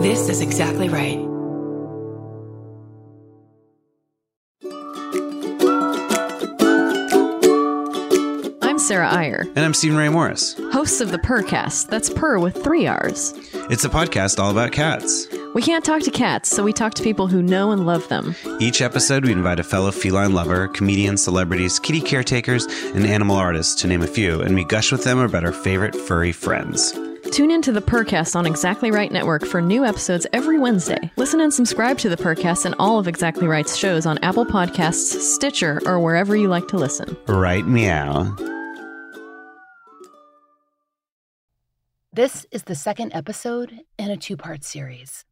This is exactly right. I'm Sarah Iyer, And I'm Stephen Ray Morris. hosts of the Purrcast. That's Purr with three R's. It's a podcast all about cats. We can't talk to cats, so we talk to people who know and love them. Each episode, we invite a fellow feline lover, comedians, celebrities, kitty caretakers, and animal artists, to name a few, and we gush with them about our favorite furry friends. Tune in to the Purrcast on Exactly Right Network for new episodes every Wednesday. Listen and subscribe to the Purrcast and all of Exactly Right's shows on Apple Podcasts, Stitcher, or wherever you like to listen. Right meow. This is the second episode in a two part series.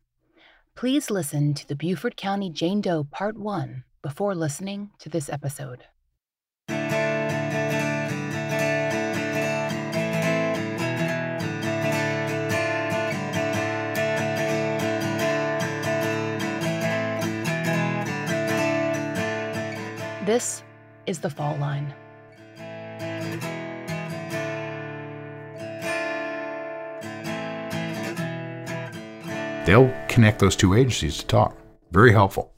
Please listen to the Beaufort County Jane Doe Part 1 before listening to this episode. This is the fall line. they'll connect those two agencies to talk. Very helpful.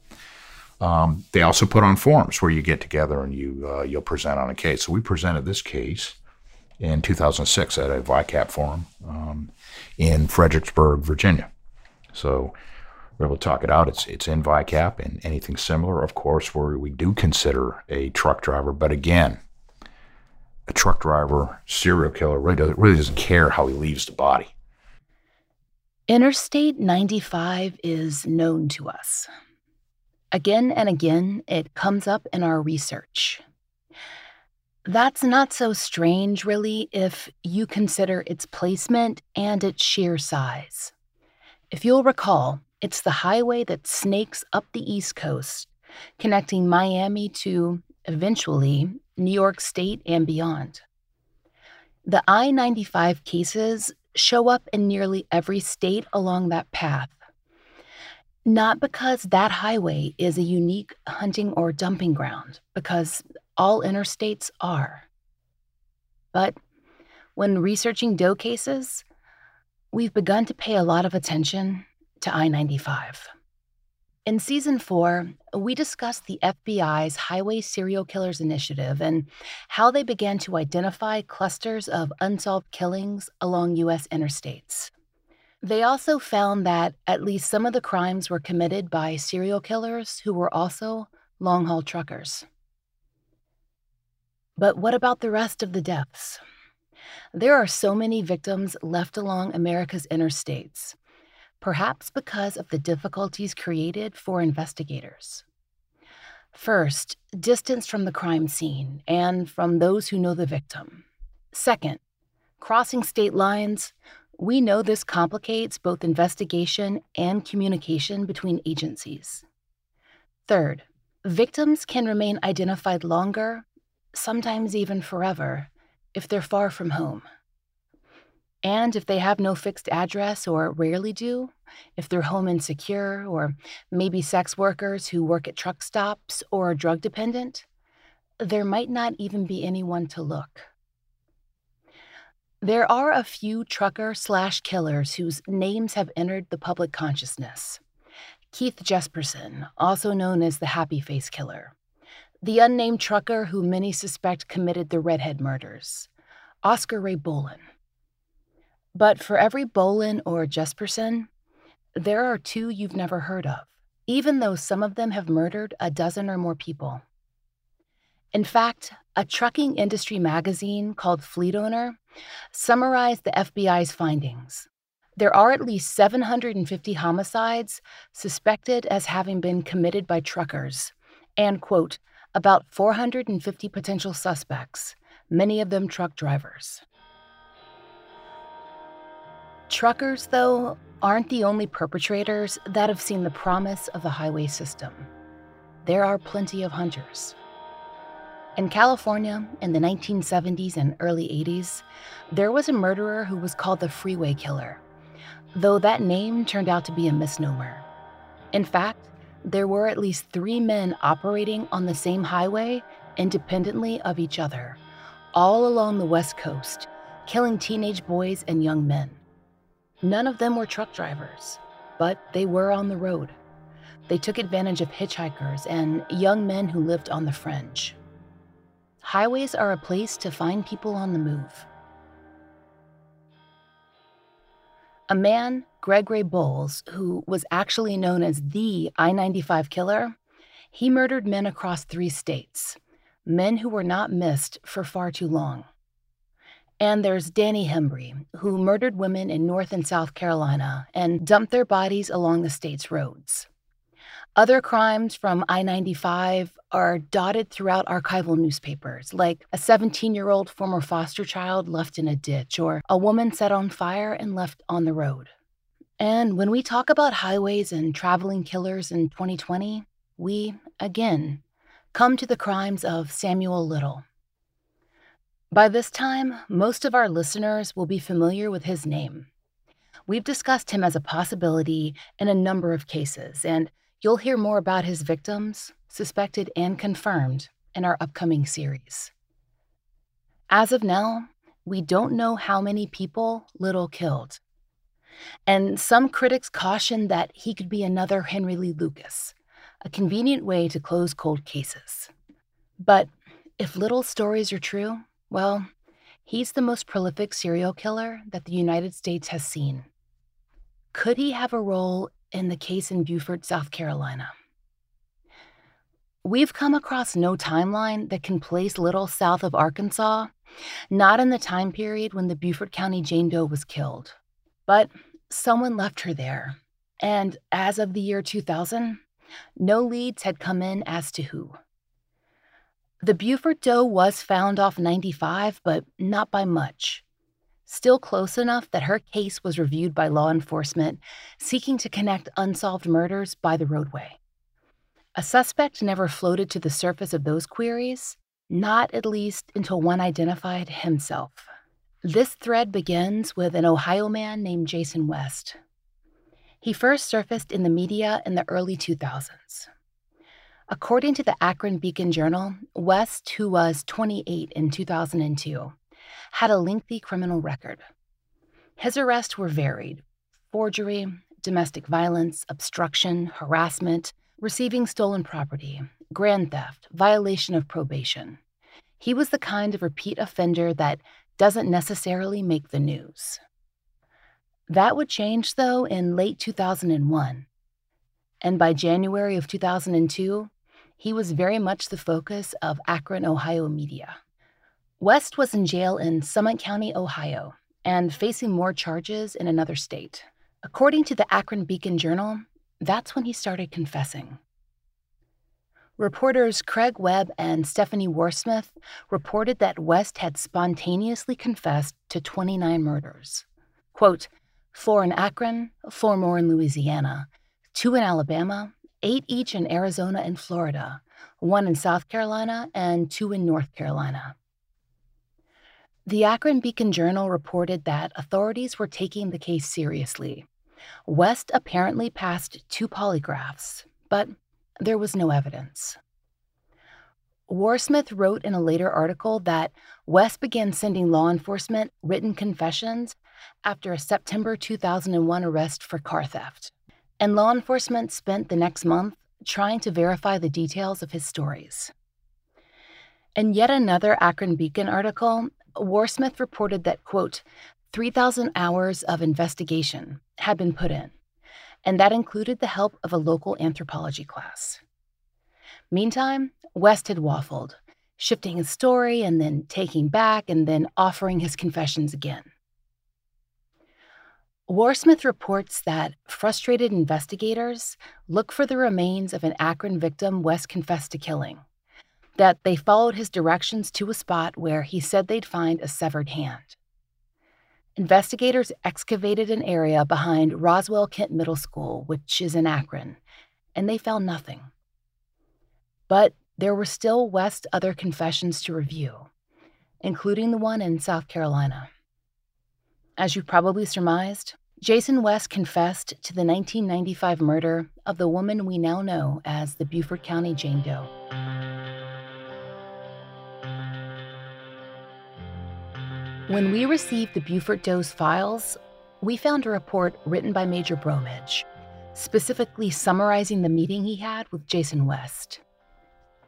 Um, they also put on forums where you get together and you uh, you'll present on a case. So we presented this case in 2006 at a VICAP forum um, in Fredericksburg, Virginia. So we're able to talk it out. It's it's in VICAP and anything similar, of course, where we do consider a truck driver. But again, a truck driver serial killer really doesn't really doesn't care how he leaves the body. Interstate 95 is known to us. Again and again, it comes up in our research. That's not so strange, really, if you consider its placement and its sheer size. If you'll recall, it's the highway that snakes up the East Coast, connecting Miami to, eventually, New York State and beyond. The I 95 cases show up in nearly every state along that path. Not because that highway is a unique hunting or dumping ground, because all interstates are. But when researching Doe cases, we've begun to pay a lot of attention to I 95. In season four, we discussed the FBI's Highway Serial Killers Initiative and how they began to identify clusters of unsolved killings along U.S. interstates. They also found that at least some of the crimes were committed by serial killers who were also long haul truckers. But what about the rest of the deaths? There are so many victims left along America's interstates perhaps because of the difficulties created for investigators. First, distance from the crime scene and from those who know the victim. Second, crossing state lines. We know this complicates both investigation and communication between agencies. Third, victims can remain identified longer, sometimes even forever, if they're far from home. And if they have no fixed address or rarely do, if they're home insecure or maybe sex workers who work at truck stops or drug dependent, there might not even be anyone to look. There are a few trucker slash killers whose names have entered the public consciousness. Keith Jesperson, also known as the Happy Face Killer, the unnamed trucker who many suspect committed the Redhead murders, Oscar Ray Bolin. But for every Bolin or Jesperson, there are two you've never heard of, even though some of them have murdered a dozen or more people. In fact, a trucking industry magazine called Fleet Owner summarized the FBI's findings. There are at least 750 homicides suspected as having been committed by truckers, and, quote, about 450 potential suspects, many of them truck drivers. Truckers, though, aren't the only perpetrators that have seen the promise of the highway system. There are plenty of hunters. In California, in the 1970s and early 80s, there was a murderer who was called the Freeway Killer, though that name turned out to be a misnomer. In fact, there were at least three men operating on the same highway independently of each other, all along the West Coast, killing teenage boys and young men. None of them were truck drivers. but they were on the road. They took advantage of hitchhikers and young men who lived on the fringe. Highways are a place to find people on the move. A man, Gary Ray Bowles, who was actually known as the I 95 killer, he murdered men across three states, men who were not missed for far too long. And there's Danny Hembree, who murdered women in North and South Carolina and dumped their bodies along the state's roads. Other crimes from I 95 are dotted throughout archival newspapers, like a 17 year old former foster child left in a ditch, or a woman set on fire and left on the road. And when we talk about highways and traveling killers in 2020, we, again, come to the crimes of Samuel Little. By this time, most of our listeners will be familiar with his name. We've discussed him as a possibility in a number of cases, and You'll hear more about his victims, suspected and confirmed, in our upcoming series. As of now, we don't know how many people Little killed. And some critics caution that he could be another Henry Lee Lucas, a convenient way to close cold cases. But if Little's stories are true, well, he's the most prolific serial killer that the United States has seen. Could he have a role in the case in Beaufort, South Carolina. We've come across no timeline that can place Little south of Arkansas, not in the time period when the Beaufort County Jane Doe was killed. But someone left her there, and as of the year 2000, no leads had come in as to who. The Beaufort Doe was found off 95, but not by much still close enough that her case was reviewed by law enforcement seeking to connect unsolved murders by the roadway. A suspect never floated to the surface of those queries, not at least until one identified himself. This thread begins with an Ohio man named Jason West. He first surfaced in the media in the early 2000s. According to the Akron Beacon Journal, West, who was 28 in 2002, had a lengthy criminal record. His arrests were varied forgery, domestic violence, obstruction, harassment, receiving stolen property, grand theft, violation of probation. He was the kind of repeat offender that doesn't necessarily make the news. That would change, though, in late 2001. And by January of 2002, he was very much the focus of Akron, Ohio media. West was in jail in Summit County, Ohio, and facing more charges in another state. According to the Akron Beacon Journal, that's when he started confessing. Reporters Craig Webb and Stephanie Warsmith reported that West had spontaneously confessed to 29 murders. Quote, four in Akron, four more in Louisiana, two in Alabama, eight each in Arizona and Florida, one in South Carolina, and two in North Carolina. The Akron Beacon Journal reported that authorities were taking the case seriously. West apparently passed two polygraphs, but there was no evidence. Warsmith wrote in a later article that West began sending law enforcement written confessions after a September 2001 arrest for car theft. And law enforcement spent the next month trying to verify the details of his stories. In yet another Akron Beacon article, Warsmith reported that, quote, 3,000 hours of investigation had been put in, and that included the help of a local anthropology class. Meantime, West had waffled, shifting his story and then taking back and then offering his confessions again. Warsmith reports that frustrated investigators look for the remains of an Akron victim West confessed to killing that they followed his directions to a spot where he said they'd find a severed hand. Investigators excavated an area behind Roswell Kent Middle School, which is in Akron, and they found nothing. But there were still West other confessions to review, including the one in South Carolina. As you probably surmised, Jason West confessed to the 1995 murder of the woman we now know as the Beaufort County Jane Doe. When we received the Beaufort Doe's files, we found a report written by Major Bromage, specifically summarizing the meeting he had with Jason West.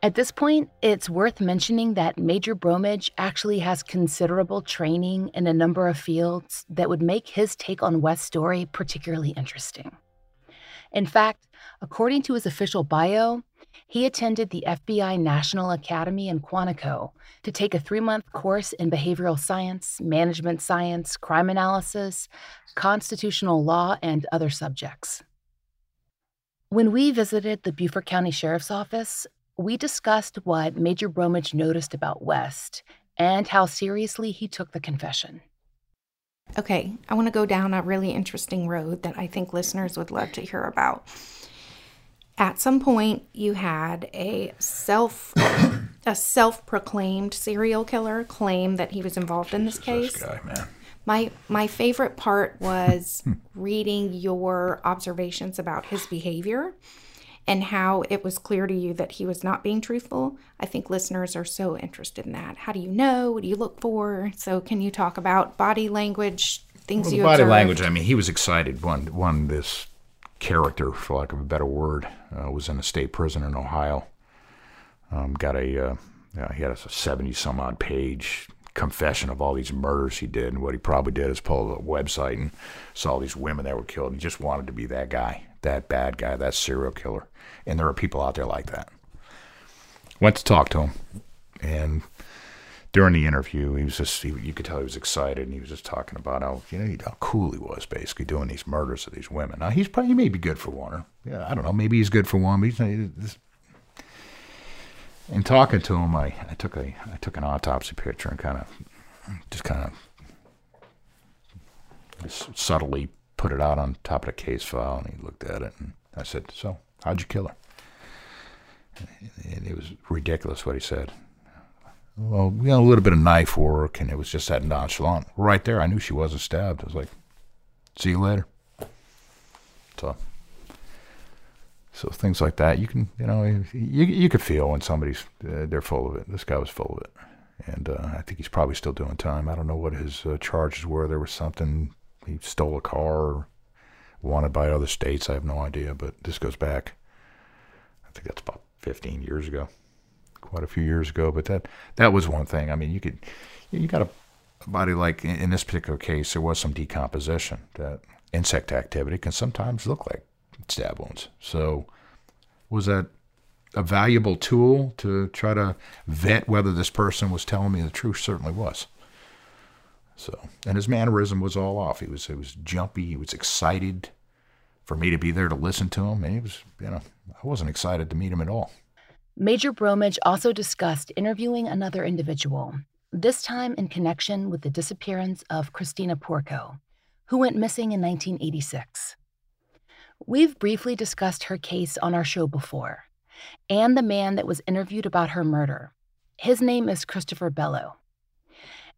At this point, it's worth mentioning that Major Bromage actually has considerable training in a number of fields that would make his take on West's story particularly interesting. In fact, according to his official bio, he attended the FBI National Academy in Quantico to take a three month course in behavioral science, management science, crime analysis, constitutional law, and other subjects. When we visited the Beaufort County Sheriff's Office, we discussed what Major Bromage noticed about West and how seriously he took the confession. Okay, I want to go down a really interesting road that I think listeners would love to hear about. At some point, you had a self a self-proclaimed serial killer claim that he was involved in this case. This guy, man. My my favorite part was reading your observations about his behavior and how it was clear to you that he was not being truthful. I think listeners are so interested in that. How do you know? What do you look for? So, can you talk about body language, things Well, the you body observed? language. I mean, he was excited. One, one. This character, for lack of a better word, uh, was in a state prison in Ohio. Um, got a. Uh, he had a seventy some odd page confession of all these murders he did, and what he probably did is pull up a website and saw these women that were killed. He just wanted to be that guy, that bad guy, that serial killer. And there are people out there like that. Went to talk to him, and during the interview, he was just, he, you could tell he was excited and he was just talking about how, you know, how cool he was basically doing these murders of these women. Now, he's probably, he may be good for or, yeah, I don't know, maybe he's good for one, but he's in talking to him, I, I took a, I took an autopsy picture and kind of, just kind of just subtly put it out on top of the case file and he looked at it and I said, so how'd you kill her? And it was ridiculous what he said well, we got a little bit of knife work, and it was just that nonchalant. Right there, I knew she wasn't stabbed. I was like, "See you later." So, so things like that, you can, you know, you you could feel when somebody's uh, they're full of it. This guy was full of it, and uh, I think he's probably still doing time. I don't know what his uh, charges were. There was something he stole a car, wanted by other states. I have no idea, but this goes back. I think that's about 15 years ago quite a few years ago. But that that was one thing. I mean, you could you got a, body like in, in this particular case, there was some decomposition. That insect activity can sometimes look like stab wounds. So was that a valuable tool to try to vet whether this person was telling me the truth? Certainly was. So, and his mannerism was all off. He was he was jumpy. He was excited for me to be there to listen to him. And he was, you know, I wasn't excited to meet him at all. Major Bromage also discussed interviewing another individual, this time in connection with the disappearance of Christina Porco, who went missing in 1986. We've briefly discussed her case on our show before, and the man that was interviewed about her murder. His name is Christopher Bello.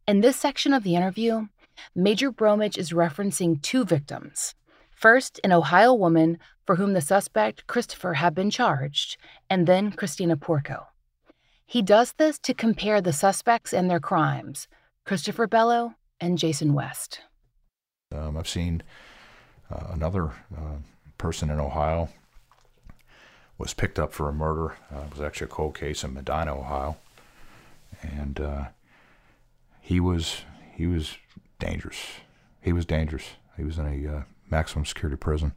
In this section of the interview, Major Bromage is referencing two victims. First, an Ohio woman for whom the suspect, Christopher, had been charged, and then Christina Porco. He does this to compare the suspects and their crimes Christopher Bello and Jason West. Um, I've seen uh, another uh, person in Ohio was picked up for a murder. Uh, it was actually a cold case in Medina, Ohio, and uh, he was he was dangerous. He was dangerous. He was in a uh, maximum security prison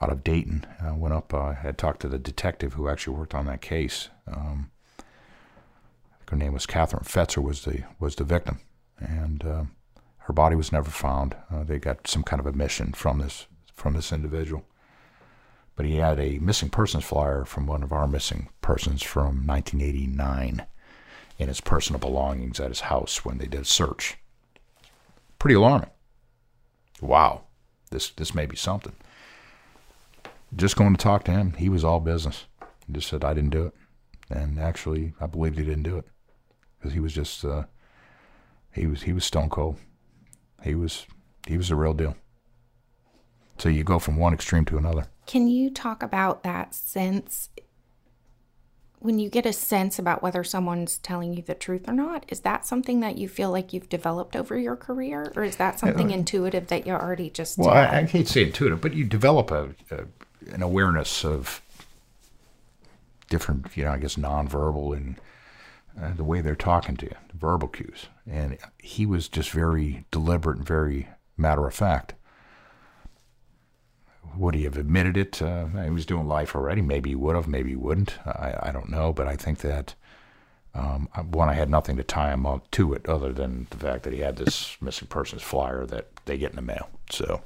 out of Dayton. I went up, uh, had talked to the detective who actually worked on that case. Um, her name was Catherine Fetzer. was the was the victim, and uh, her body was never found. Uh, they got some kind of admission from this from this individual, but he had a missing persons flyer from one of our missing persons from 1989 in his personal belongings at his house when they did a search. Pretty alarming. Wow, this this may be something just going to talk to him, he was all business. He just said, I didn't do it. And actually, I believed he didn't do it because he was just, uh, he was, he was stone cold. He was, he was the real deal. So you go from one extreme to another. Can you talk about that sense? When you get a sense about whether someone's telling you the truth or not, is that something that you feel like you've developed over your career, or is that something intuitive that you already just? Well, I, I can't say intuitive, but you develop a, a an awareness of different, you know, I guess nonverbal and uh, the way they're talking to you, the verbal cues. And he was just very deliberate and very matter of fact. Would he have admitted it? Uh, he was doing life already. Maybe he would have, maybe he wouldn't. I, I don't know. But I think that, um, one, I had nothing to tie him up to it other than the fact that he had this missing persons flyer that they get in the mail. So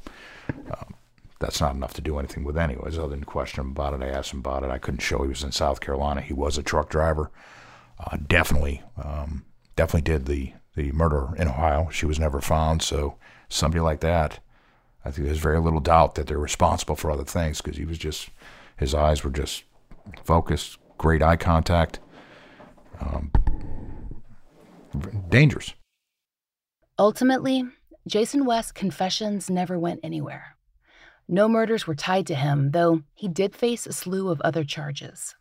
um, that's not enough to do anything with, anyways, other than question him about it. I asked him about it. I couldn't show he was in South Carolina. He was a truck driver. Uh, definitely, um, definitely did the, the murder in Ohio. She was never found. So somebody like that, I think there's very little doubt that they're responsible for other things because he was just, his eyes were just focused, great eye contact, um, dangerous. Ultimately, Jason West's confessions never went anywhere. No murders were tied to him, though he did face a slew of other charges.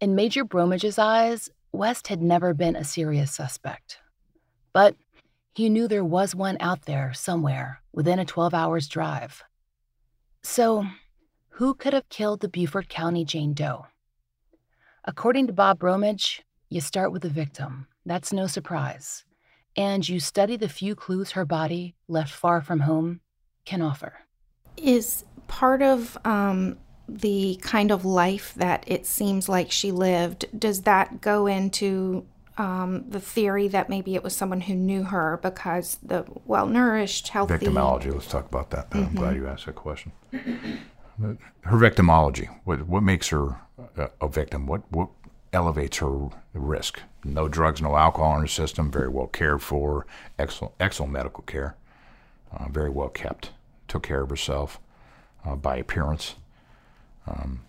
In Major Bromage's eyes, West had never been a serious suspect. But he knew there was one out there somewhere within a 12 hours drive. So, who could have killed the Beaufort County Jane Doe? According to Bob Bromage, you start with the victim. That's no surprise. And you study the few clues her body, left far from home, can offer. Is part of um, the kind of life that it seems like she lived, does that go into um, the theory that maybe it was someone who knew her because the well nourished, healthy. Victimology. Let's talk about that. Mm-hmm. I'm glad you asked that question. Her victimology. What what makes her a, a victim? What what elevates her risk? No drugs, no alcohol in her system. Very well cared for. Excellent excellent medical care. Uh, very well kept. Took care of herself uh, by appearance. Um,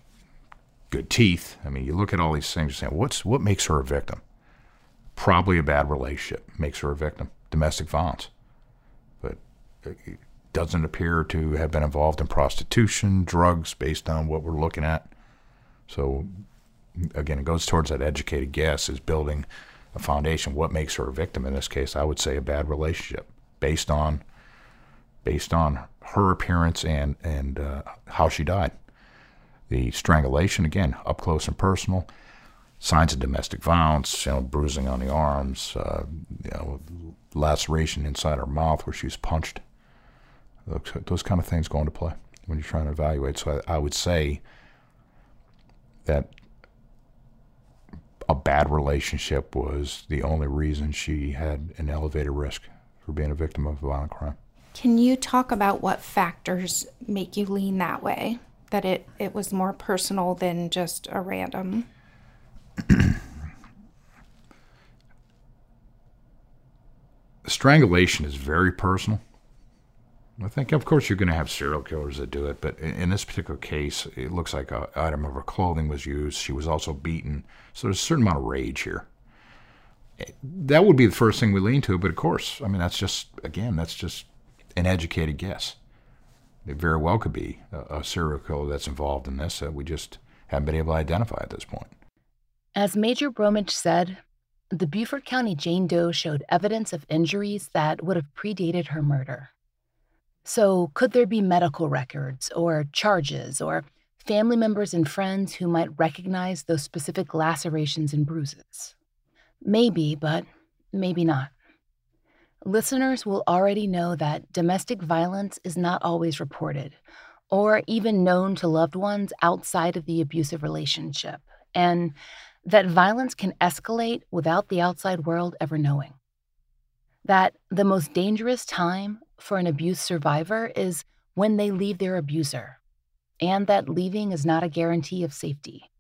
good teeth. I mean, you look at all these things. Saying, what's what makes her a victim? Probably a bad relationship makes her a victim, domestic violence. But it doesn't appear to have been involved in prostitution, drugs, based on what we're looking at. So, again, it goes towards that educated guess is building a foundation. What makes her a victim? In this case, I would say a bad relationship based on based on her appearance and and uh, how she died. The strangulation, again, up close and personal signs of domestic violence, you know, bruising on the arms, uh, you know, laceration inside her mouth where she was punched. Those, those, kind of things go into play when you're trying to evaluate. So I, I would say that a bad relationship was the only reason she had an elevated risk for being a victim of a violent crime. Can you talk about what factors make you lean that way? That it, it was more personal than just a random strangulation is very personal. I think, of course, you're going to have serial killers that do it, but in this particular case, it looks like an item of her clothing was used. She was also beaten, so there's a certain amount of rage here. Eh, that would be the first thing we lean to, but of course, I mean, that's just, again, that's just an educated guess. It very well could be a, a serial killer that's involved in this that we just haven't been able to identify at this point. As Major Bromage said, the Beaufort County Jane Doe showed evidence of injuries that would have predated her murder. So, could there be medical records or charges or family members and friends who might recognize those specific lacerations and bruises? Maybe, but maybe not. Listeners will already know that domestic violence is not always reported or even known to loved ones outside of the abusive relationship. And that violence can escalate without the outside world ever knowing. That the most dangerous time for an abuse survivor is when they leave their abuser, and that leaving is not a guarantee of safety.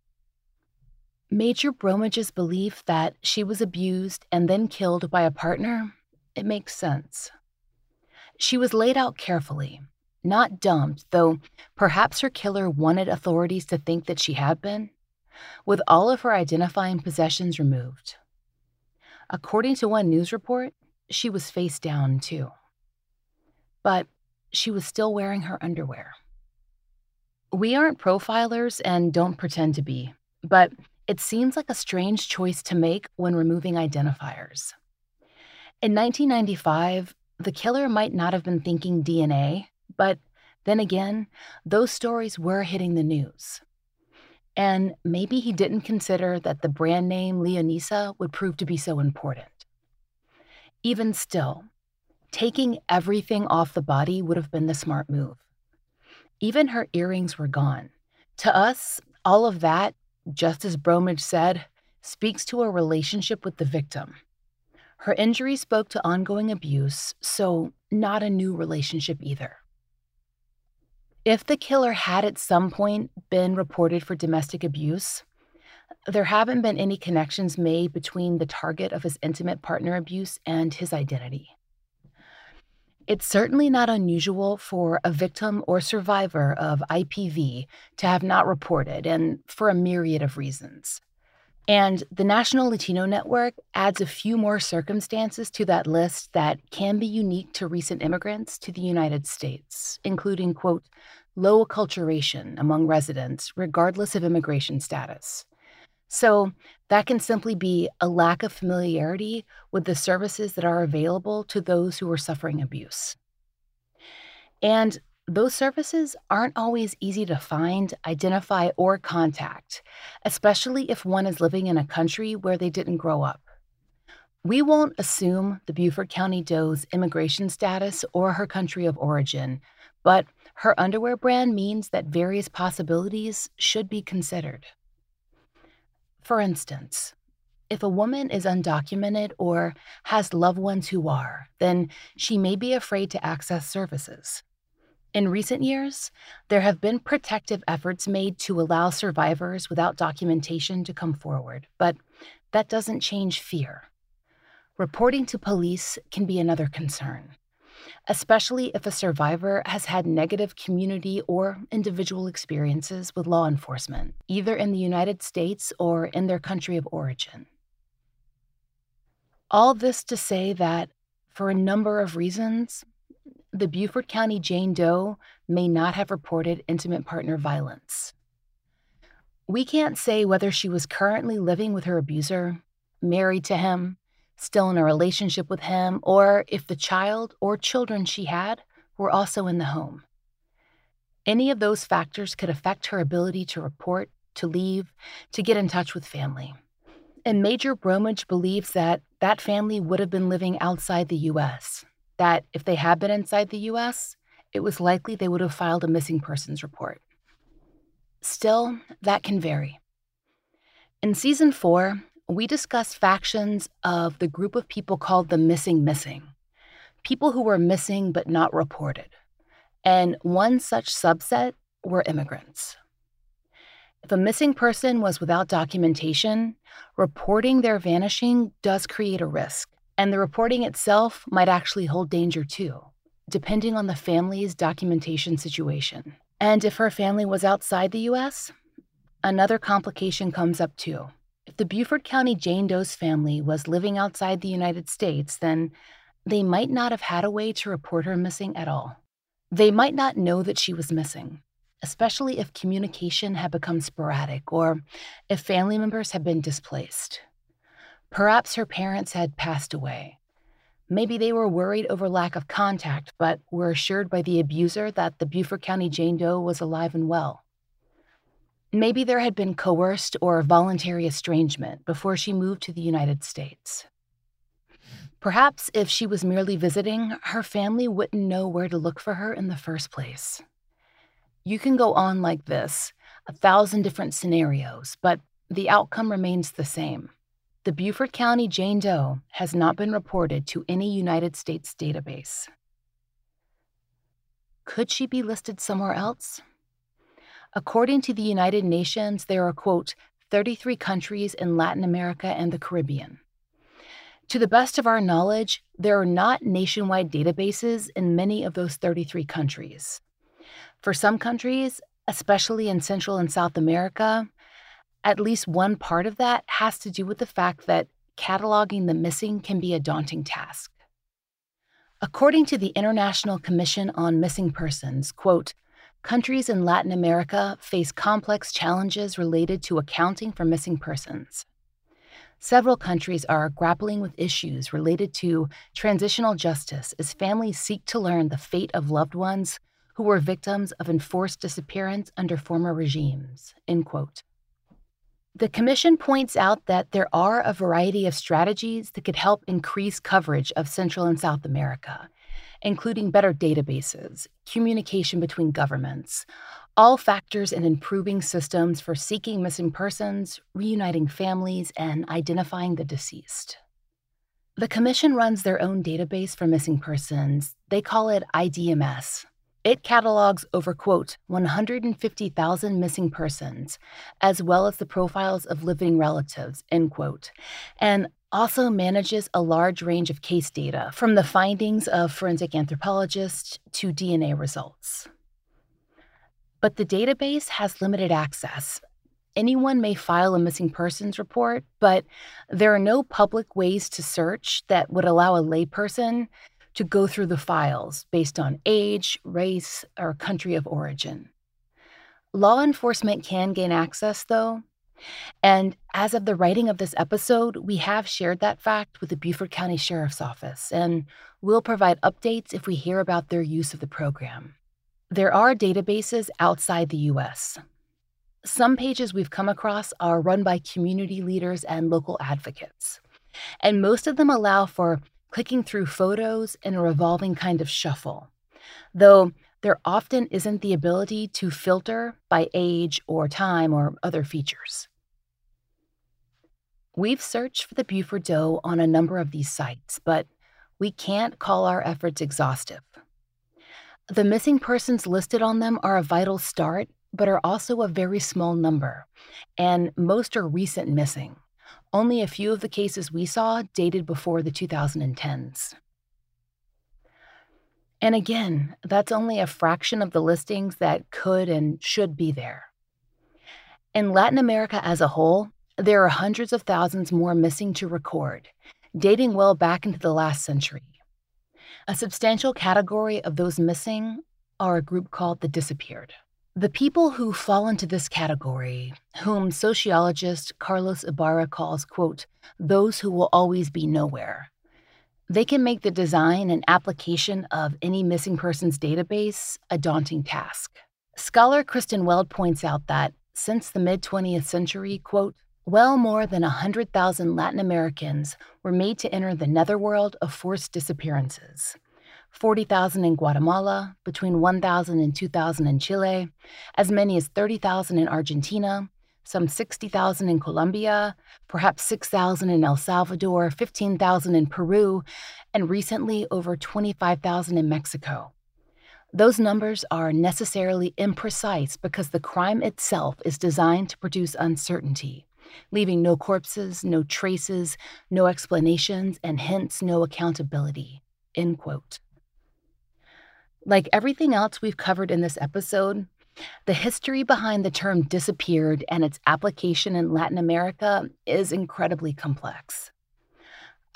Major Bromage's belief that she was abused and then killed by a partner, it makes sense. She was laid out carefully, not dumped, though perhaps her killer wanted authorities to think that she had been with all of her identifying possessions removed. According to one news report, she was face down, too. But she was still wearing her underwear. We aren't profilers and don't pretend to be, but it seems like a strange choice to make when removing identifiers. In 1995, the killer might not have been thinking DNA, but Then again, those stories were hitting the news. And maybe he didn't consider that the brand name Leonisa would prove to be so important. Even still, taking everything off the body would have been the smart move. Even her earrings were gone. To us, all of that, just as Bromage said, speaks to a relationship with the victim. Her injury spoke to ongoing abuse, so not a new relationship either. If the killer had at some point been reported for domestic abuse, there haven't been any connections made between the target of his intimate partner abuse and his identity. It's certainly not unusual for a victim or survivor of IPV to have not reported, and for a myriad of reasons. And the National Latino Network adds a few more circumstances to that list that can be unique to recent immigrants to the United States, including, quote, low acculturation among residents, regardless of immigration status. So, that can simply be a lack of familiarity with the services that are available to those who are suffering abuse. And those services aren't always easy to find, identify, or contact, especially if one is living in a country where they didn't grow up. We won't assume the Beaufort County doe's immigration status or her country of origin, but her underwear brand means that various possibilities should be considered. For instance, if a woman is undocumented or has loved ones who are, then she may be afraid to access services. In recent years, there have been protective efforts made to allow survivors without documentation to come forward, but that doesn't change fear. Reporting to police can be another concern, especially if a survivor has had negative community or individual experiences with law enforcement, either in the United States or in their country of origin. All this to say that, for a number of reasons, the Beaufort County Jane Doe may not have reported intimate partner violence. We can't say whether she was currently living with her abuser, married to him, still in a relationship with him, or if the child or children she had were also in the home. Any of those factors could affect her ability to report, to leave, to get in touch with family. And Major Bromage believes that that family would have been living outside the U.S., that if they had been inside the US, it was likely they would have filed a missing persons report. Still, that can vary. In season four, we discussed factions of the group of people called the missing missing, people who were missing but not reported. And one such subset were immigrants. If a missing person was without documentation, reporting their vanishing does create a risk. And the reporting itself might actually hold danger too, depending on the family's documentation situation. And if her family was outside the US, another complication comes up too. If the Beaufort County Jane Doe's family was living outside the United States, then they might not have had a way to report her missing at all. They might not know that she was missing, especially if communication had become sporadic or if family members had been displaced. Perhaps her parents had passed away. Maybe they were worried over lack of contact, but were assured by the abuser that the Beaufort County Jane Doe was alive and well. Maybe there had been coerced or voluntary estrangement before she moved to the United States. Perhaps if she was merely visiting, her family wouldn't know where to look for her in the first place. You can go on like this, a thousand different scenarios, but the outcome remains the same. The Beaufort County Jane Doe has not been reported to any United States database. Could she be listed somewhere else? According to the United Nations, there are, quote, 33 countries in Latin America and the Caribbean. To the best of our knowledge, there are not nationwide databases in many of those 33 countries. For some countries, especially in Central and South America, at least one part of that has to do with the fact that cataloging the missing can be a daunting task. According to the International Commission on Missing Persons, quote, countries in Latin America face complex challenges related to accounting for missing persons. Several countries are grappling with issues related to transitional justice as families seek to learn the fate of loved ones who were victims of enforced disappearance under former regimes. End quote. The Commission points out that there are a variety of strategies that could help increase coverage of Central and South America, including better databases, communication between governments, all factors in improving systems for seeking missing persons, reuniting families, and identifying the deceased. The Commission runs their own database for missing persons. They call it IDMS, it catalogs over, quote, 150,000 missing persons, as well as the profiles of living relatives, end quote, and also manages a large range of case data, from the findings of forensic anthropologists to DNA results. But the database has limited access. Anyone may file a missing persons report, but there are no public ways to search that would allow a layperson to go through the files based on age, race, or country of origin. Law enforcement can gain access, though, and as of the writing of this episode, we have shared that fact with the Beaufort County Sheriff's Office, and we'll provide updates if we hear about their use of the program. There are databases outside the U.S. Some pages we've come across are run by community leaders and local advocates, and most of them allow for clicking through photos in a revolving kind of shuffle, though there often isn't the ability to filter by age or time or other features. We've searched for the Beaufort Doe on a number of these sites, but we can't call our efforts exhaustive. The missing persons listed on them are a vital start, but are also a very small number, and most are recent missing. Only a few of the cases we saw dated before the 2010s. And again, that's only a fraction of the listings that could and should be there. In Latin America as a whole, there are hundreds of thousands more missing to record, dating well back into the last century. A substantial category of those missing are a group called the disappeared. The people who fall into this category, whom sociologist Carlos Ibarra calls, quote, those who will always be nowhere, they can make the design and application of any missing persons database a daunting task. Scholar Kirsten Weld points out that since the mid 20th century, quote, well more than 100,000 Latin Americans were made to enter the netherworld of forced disappearances. 40,000 in Guatemala, between 1,000 and 2,000 in Chile, as many as 30,000 in Argentina, some 60,000 in Colombia, perhaps 6,000 in El Salvador, 15,000 in Peru, and recently over 25,000 in Mexico. Those numbers are necessarily imprecise because the crime itself is designed to produce uncertainty, leaving no corpses, no traces, no explanations, and hence no accountability. End quote. Like everything else we've covered in this episode, the history behind the term disappeared and its application in Latin America is incredibly complex.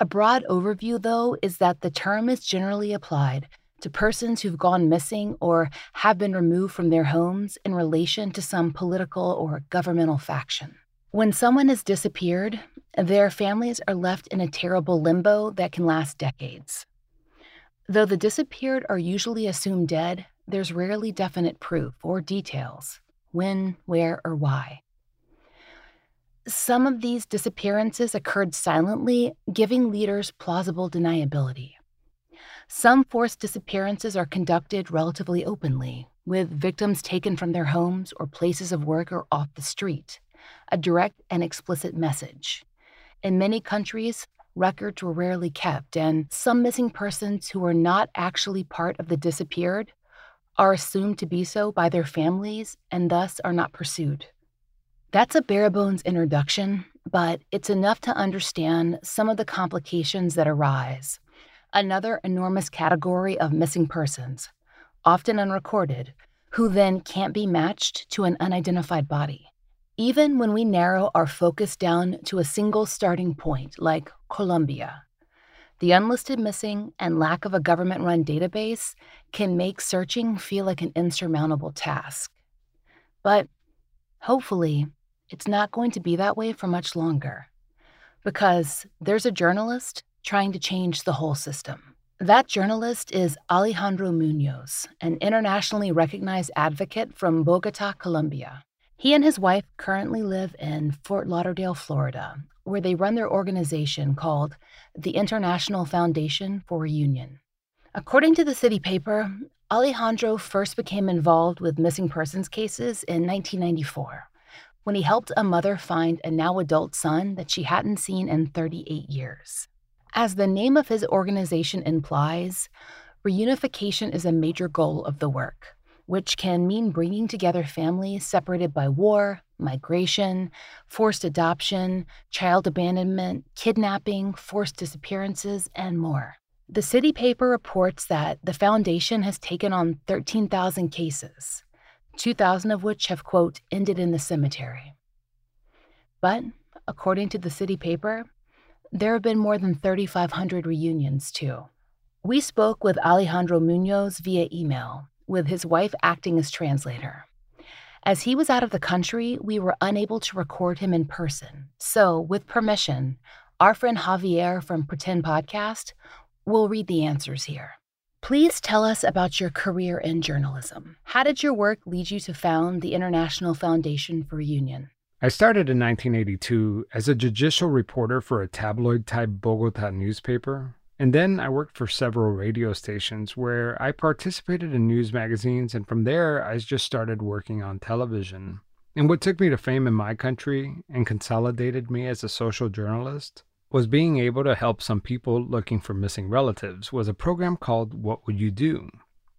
A broad overview, though, is that the term is generally applied to persons who've gone missing or have been removed from their homes in relation to some political or governmental faction. When someone has disappeared, their families are left in a terrible limbo that can last decades. Though the disappeared are usually assumed dead, there's rarely definite proof or details when, where, or why. Some of these disappearances occurred silently, giving leaders plausible deniability. Some forced disappearances are conducted relatively openly, with victims taken from their homes or places of work or off the street, a direct and explicit message. In many countries, records were rarely kept, and some missing persons who were not actually part of the disappeared are assumed to be so by their families and thus are not pursued. That's a bare bones introduction, but it's enough to understand some of the complications that arise. Another enormous category of missing persons, often unrecorded, who then can't be matched to an unidentified body. Even when we narrow our focus down to a single starting point, like Colombia, the unlisted missing and lack of a government run database can make searching feel like an insurmountable task. But hopefully, it's not going to be that way for much longer. Because there's a journalist trying to change the whole system. That journalist is Alejandro Munoz, an internationally recognized advocate from Bogota, Colombia. He and his wife currently live in Fort Lauderdale, Florida, where they run their organization called the International Foundation for Reunion. According to the city paper, Alejandro first became involved with missing persons cases in 1994 when he helped a mother find a now adult son that she hadn't seen in 38 years. As the name of his organization implies, reunification is a major goal of the work, which can mean bringing together families separated by war, migration, forced adoption, child abandonment, kidnapping, forced disappearances, and more. The city paper reports that the foundation has taken on 13,000 cases, 2,000 of which have, quote, ended in the cemetery. But, according to the city paper, there have been more than 3,500 reunions, too. We spoke with Alejandro Munoz via email, with his wife acting as translator. As he was out of the country, we were unable to record him in person. So, with permission, our friend Javier from Pretend Podcast will read the answers here. Please tell us about your career in journalism. How did your work lead you to found the International Foundation for Reunion? I started in 1982 as a judicial reporter for a tabloid type Bogota newspaper, and then I worked for several radio stations where I participated in news magazines, and from there I just started working on television. And what took me to fame in my country and consolidated me as a social journalist was being able to help some people looking for missing relatives was a program called What Would You Do?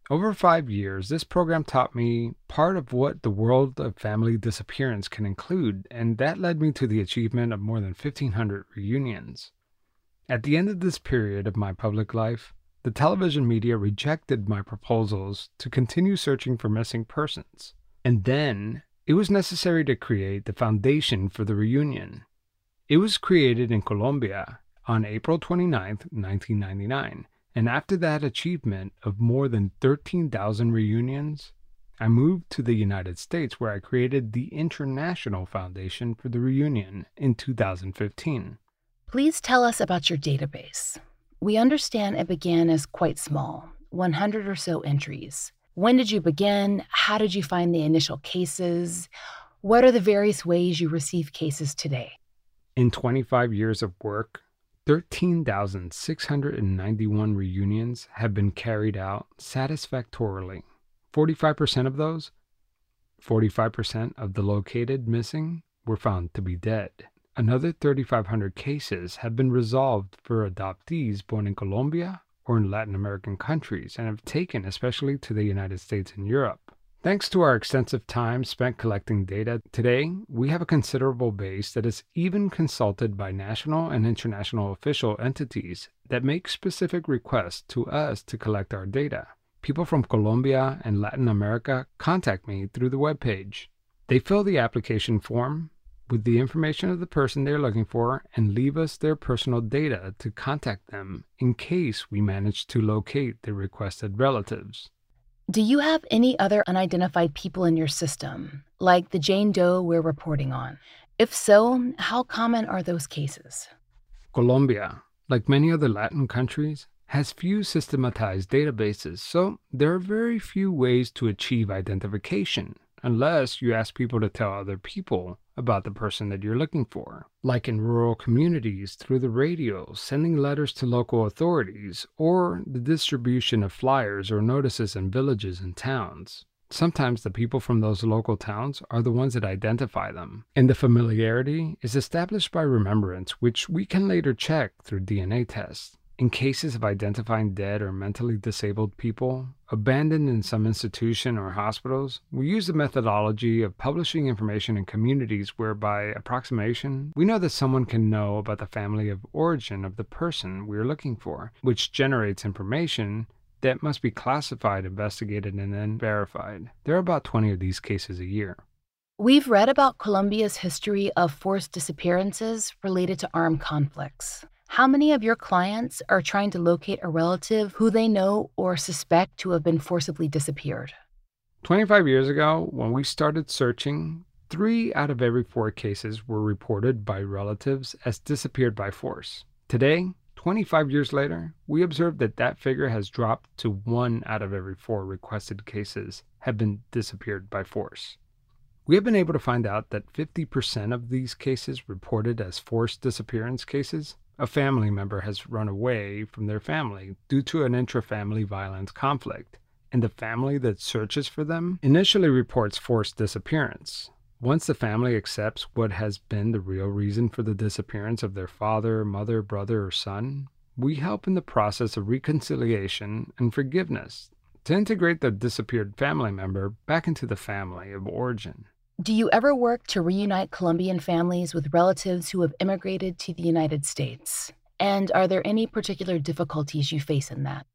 Over five years, this program taught me part of what the world of family disappearance can include, and that led me to the achievement of more than 1,500 reunions. At the end of this period of my public life, the television media rejected my proposals to continue searching for missing persons. And then it was necessary to create the foundation for the reunion. It was created in Colombia on April 29, 1999 and after that achievement of more than 13,000 reunions, I moved to the United States where I created the International Foundation for the Reunion in 2015. Please tell us about your database. We understand it began as quite small, 100 or so entries. When did you begin? How did you find the initial cases? What are the various ways you receive cases today? In 25 years of work, 13,691 reunions have been carried out satisfactorily. 45% of those, 45% of the located missing, were found to be dead. Another 3,500 cases have been resolved for adoptees born in Colombia or in Latin American countries and have taken especially to the United States and Europe. Thanks to our extensive time spent collecting data, today we have a considerable base that is even consulted by national and international official entities that make specific requests to us to collect our data. People from Colombia and Latin America contact me through the webpage. They fill the application form with the information of the person they're looking for and leave us their personal data to contact them in case we manage to locate the requested relatives. Do you have any other unidentified people in your system, like the Jane Doe we're reporting on? If so, how common are those cases? Colombia, like many other Latin countries, has few systematized databases, so there are very few ways to achieve identification, unless you ask people to tell other people about the person that you're looking for, like in rural communities through the radio, sending letters to local authorities, or the distribution of flyers or notices in villages and towns. Sometimes the people from those local towns are the ones that identify them, and the familiarity is established by remembrance, which we can later check through DNA tests. In cases of identifying dead or mentally disabled people abandoned in some institution or hospitals, we use the methodology of publishing information in communities where, by approximation, we know that someone can know about the family of origin of the person we are looking for, which generates information that must be classified, investigated, and then verified. There are about 20 of these cases a year. We've read about Colombia's history of forced disappearances related to armed conflicts. How many of your clients are trying to locate a relative who they know or suspect to have been forcibly disappeared? 25 years ago, when we started searching, three out of every four cases were reported by relatives as disappeared by force. Today, 25 years later, we observe that that figure has dropped to one out of every four requested cases have been disappeared by force. We have been able to find out that 50% of these cases reported as forced disappearance cases, a family member has run away from their family due to an intra-family violence conflict, and the family that searches for them initially reports forced disappearance. Once the family accepts what has been the real reason for the disappearance of their father, mother, brother, or son, we help in the process of reconciliation and forgiveness to integrate the disappeared family member back into the family of origin. Do you ever work to reunite Colombian families with relatives who have immigrated to the United States? And are there any particular difficulties you face in that?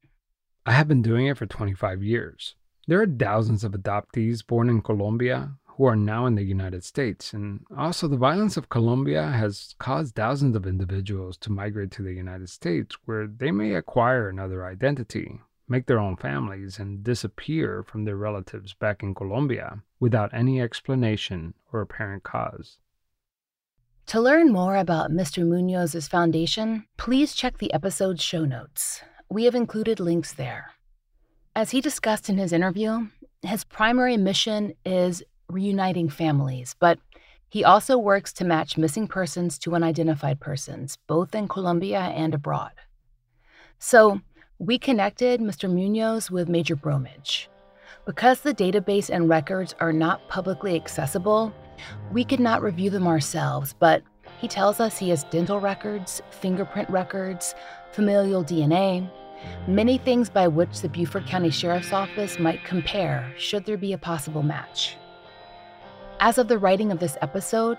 I have been doing it for 25 years. There are thousands of adoptees born in Colombia who are now in the United States. And also, the violence of Colombia has caused thousands of individuals to migrate to the United States, where they may acquire another identity, make their own families, and disappear from their relatives back in Colombia without any explanation or apparent cause. To learn more about Mr. Munoz's foundation, please check the episode's show notes. We have included links there. As he discussed in his interview, his primary mission is reuniting families, but he also works to match missing persons to unidentified persons, both in Colombia and abroad. So, we connected Mr. Munoz with Major Bromage. Because the database and records are not publicly accessible, we could not review them ourselves, but he tells us he has dental records, fingerprint records, familial DNA, many things by which the Beaufort County Sheriff's Office might compare should there be a possible match. As of the writing of this episode,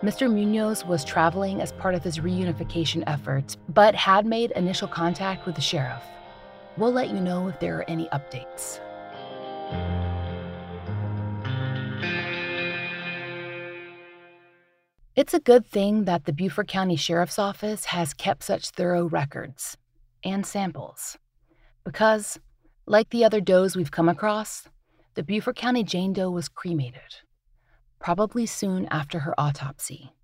Mr. Munoz was traveling as part of his reunification efforts, but had made initial contact with the sheriff. We'll let you know if there are any updates. It's a good thing that the Beaufort County Sheriff's Office has kept such thorough records and samples. Because, like the other does we've come across, the Beaufort County Jane Doe was cremated probably soon after her autopsy.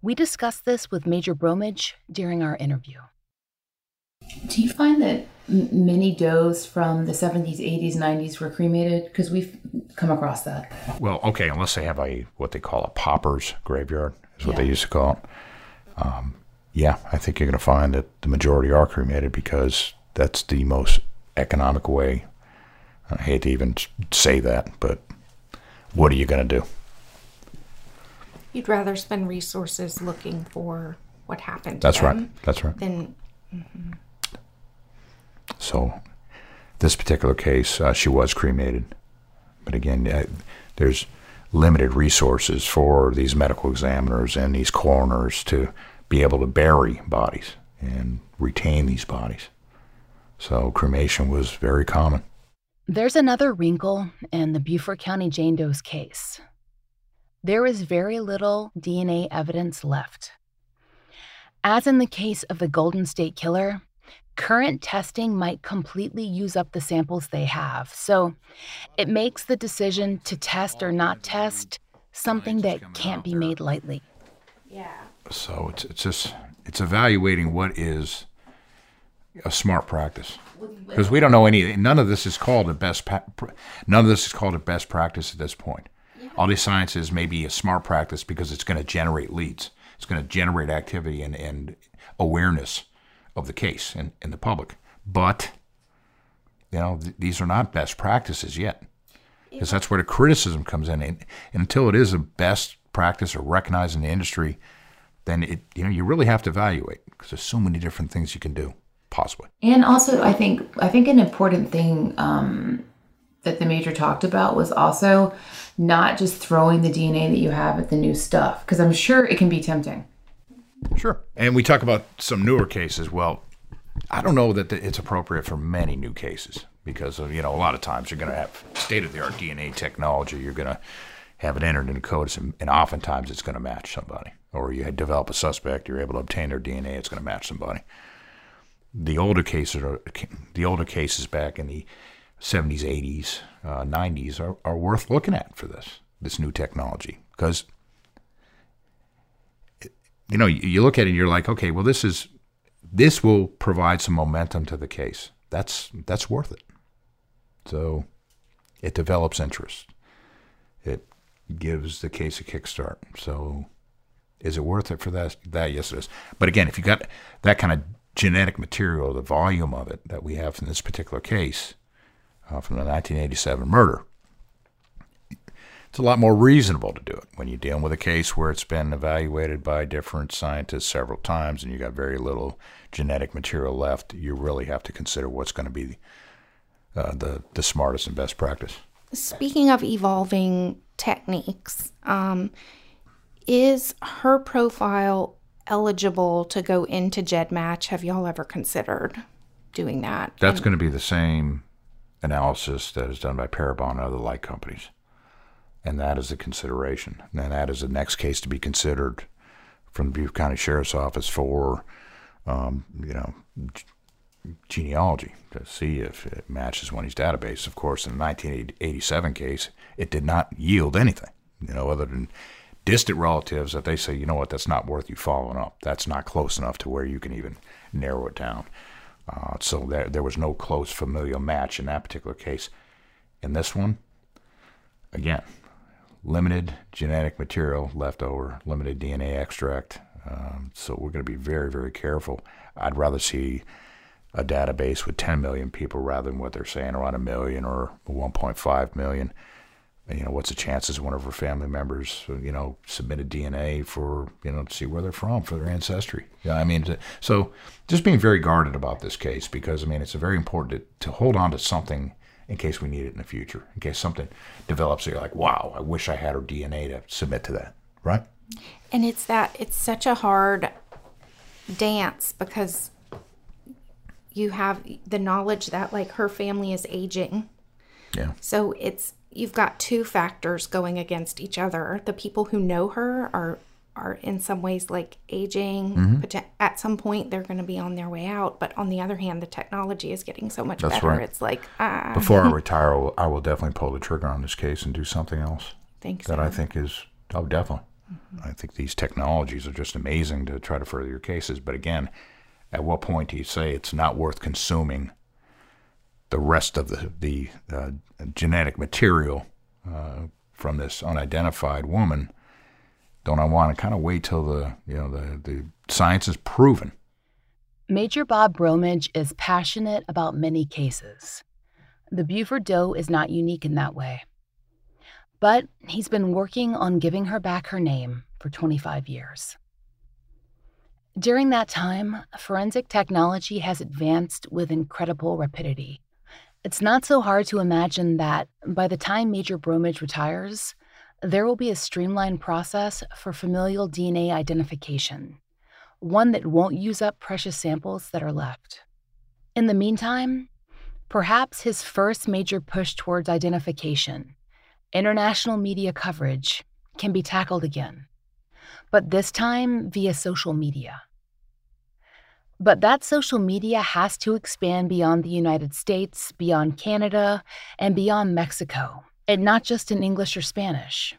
We discussed this with Major Bromage during our interview. Do you find that many does from the 70s, 80s, 90s were cremated? Because we've come across that. Well, okay, unless they have a what they call a pauper's graveyard, is what Yeah. they used to call it. Um, yeah, I think you're going to find that the majority are cremated because that's the most economic way. I hate to even say that, but what are you going to do? You'd rather spend resources looking for what happened to That's right. That's right. than So, this particular case, uh, she was cremated. But again, uh, there's limited resources for these medical examiners and these coroners to be able to bury bodies and retain these bodies. So, cremation was very common. There's another wrinkle in the Beaufort County Jane Doe's case. There is very little DNA evidence left. As in the case of the Golden State Killer, current testing might completely use up the samples they have. So it makes the decision to test or not test something that can't be made lightly. yeah. So, it's, it's just, it's evaluating what is a smart practice. Because we don't know any, none of this is called a best, pa- none of this is called a best practice at this point. All these sciences may be a smart practice because it's going to generate leads. It's going to generate activity and, and awareness of the case and in the public. But, you know, th- these are not best practices yet. Because that's where the criticism comes in. And, and until it is a best practice or recognized in the industry, then it, you know, you really have to evaluate because there's so many different things you can do, possibly. And also, I think I think an important thing um, that the major talked about was also not just throwing the DNA that you have at the new stuff, because I'm sure it can be tempting. Sure. And we talk about some newer cases. Well, I don't know that it's appropriate for many new cases because you know, a lot of times you're going to have state of the art DNA technology. You're going to have it entered into CODIS, and, and oftentimes it's going to match somebody. Or you develop a suspect, you're able to obtain their DNA, it's going to match somebody. The older cases are the older cases back in the 70s, 80s, uh, 90s are, are worth looking at for this this new technology because you know, you, look at it and you're like, okay, well, this is this will provide some momentum to the case. That's that's worth it. So it develops interest. It gives the case a kickstart. So is it worth it for that? That yes, it is. But again, if you got that kind of genetic material, the volume of it that we have in this particular case uh, from the 1987 murder, it's a lot more reasonable to do it when you're dealing with a case where it's been evaluated by different scientists several times and you've got very little genetic material left. You really have to consider what's going to be uh, the the smartest and best practice. Speaking of evolving techniques, um, is her profile eligible to go into GEDmatch? Have y'all ever considered doing that? That's And- going to be the same analysis that is done by Parabon and other like companies. And that is a consideration. And that is the next case to be considered from the Beaufort County Sheriff's Office for, um, you know, genealogy to see if it matches one of these databases. Of course, in the 1987 case, it did not yield anything, you know, other than distant relatives that they say, you know what, that's not worth you following up. That's not close enough to where you can even narrow it down. Uh, so there, there was no close familial match in that particular case. In this one, again, limited genetic material left over, limited DNA extract. Um, so we're going to be very, very careful. I'd rather see a database with 10 million people rather than what they're saying around a million or 1.5 million. You know, what's the chances one of her family members, you know, submitted DNA for, you know, to see where they're from for their ancestry? Yeah, I mean, so just being very guarded about this case because, I mean, it's very important to, to hold on to something in case we need it in the future, in case something develops that you're like, wow, I wish I had her DNA to submit to that, right? And it's that it's such a hard dance because you have the knowledge that like her family is aging. Yeah. So it's you've got two factors going against each other. The people who know her are are in some ways like aging. Mm-hmm. But at some point they're going to be on their way out. But on the other hand, the technology is getting so much That's better. right. It's like ah, Before I retire, I will, I will definitely pull the trigger on this case and do something else thanks. that I think is, oh, definitely. Mm-hmm. I think these technologies are just amazing to try to further your cases. But again, at what point do you say it's not worth consuming the rest of the, the uh, genetic material uh, from this unidentified woman? Don't I want to kind of wait till the, you know, the, the science is proven? Major Bob Bromage is passionate about many cases. The Beaufort Doe is not unique in that way. But he's been working on giving her back her name for 25 years. During that time, forensic technology has advanced with incredible rapidity. It's not so hard to imagine that by the time Major Bromage retires, there will be a streamlined process for familial DNA identification, one that won't use up precious samples that are left. In the meantime, perhaps his first major push towards identification, international media coverage, can be tackled again, but this time via social media. But that social media has to expand beyond the United States, beyond Canada, and beyond Mexico, and not just in English or Spanish.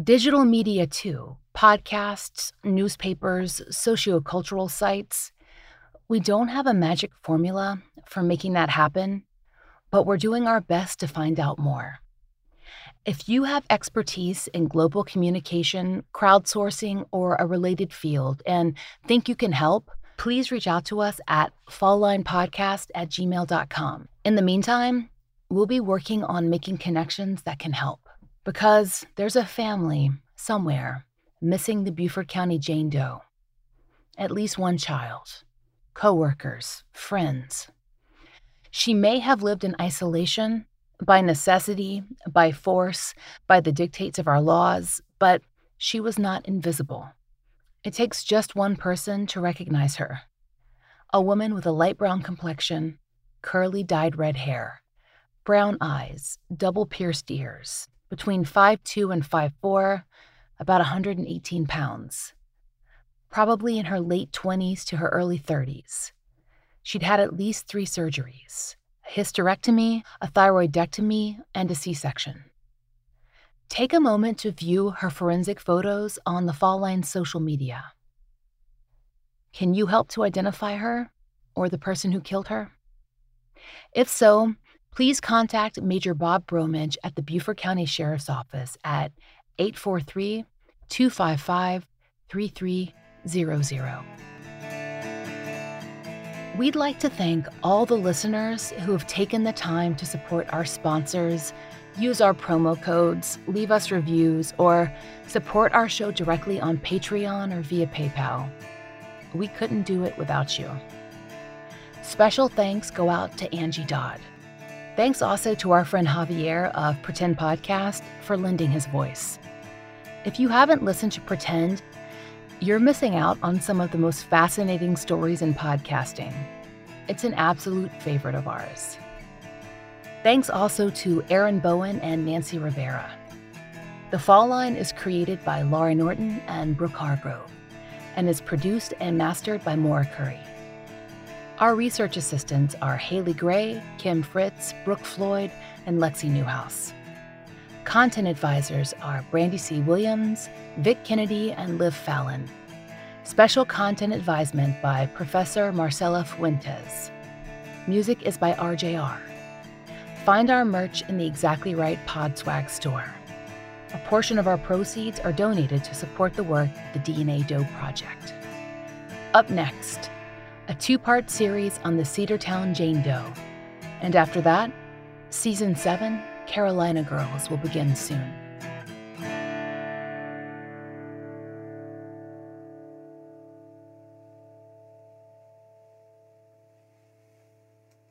Digital media, too podcasts, newspapers, sociocultural sites. We don't have a magic formula for making that happen, but we're doing our best to find out more. If you have expertise in global communication, crowdsourcing, or a related field and think you can help, please reach out to us at falllinepodcast at gmail.com. In the meantime, we'll be working on making connections that can help because there's a family somewhere missing the Beaufort County Jane Doe. At least one child, coworkers, friends. She may have lived in isolation by necessity, by force, by the dictates of our laws, but she was not invisible. It takes just one person to recognize her a woman with a light brown complexion, curly dyed red hair, brown eyes, double pierced ears, between 5'2 and 5'4, about 118 pounds. Probably in her late 20s to her early 30s. She'd had at least three surgeries a hysterectomy, a thyroidectomy, and a C section. Take a moment to view her forensic photos on the Fall Line social media. Can you help to identify her or the person who killed her? If so, please contact Major Bob Bromage at the Beaufort County Sheriff's Office at 843 255 3300. We'd like to thank all the listeners who have taken the time to support our sponsors, use our promo codes, leave us reviews, or support our show directly on Patreon or via PayPal. We couldn't do it without you. Special thanks go out to Angie Dodd. Thanks also to our friend Javier of Pretend Podcast for lending his voice. If you haven't listened to Pretend, you're missing out on some of the most fascinating stories in podcasting. It's an absolute favorite of ours. Thanks also to Aaron Bowen and Nancy Rivera. The Fall Line is created by Laurah Norton and Brooke Hargrove and is produced and mastered by Maura Currie. Our research assistants are Haley Gray, Kim Fritz, Brooke Floyd, and Lexi Newhouse. Content advisors are Brandy C. Williams, Vic Kennedy, and Liv Fallon. Special content advisement by Professor Marcela Fuentes. Music is by RJR. Find our merch in the Exactly Right Podswag store. A portion of our proceeds are donated to support the work of the DNA Doe Project. Up next, a two part series on the Cedartown Jane Doe. And after that, season 7 Carolina Girls will begin soon.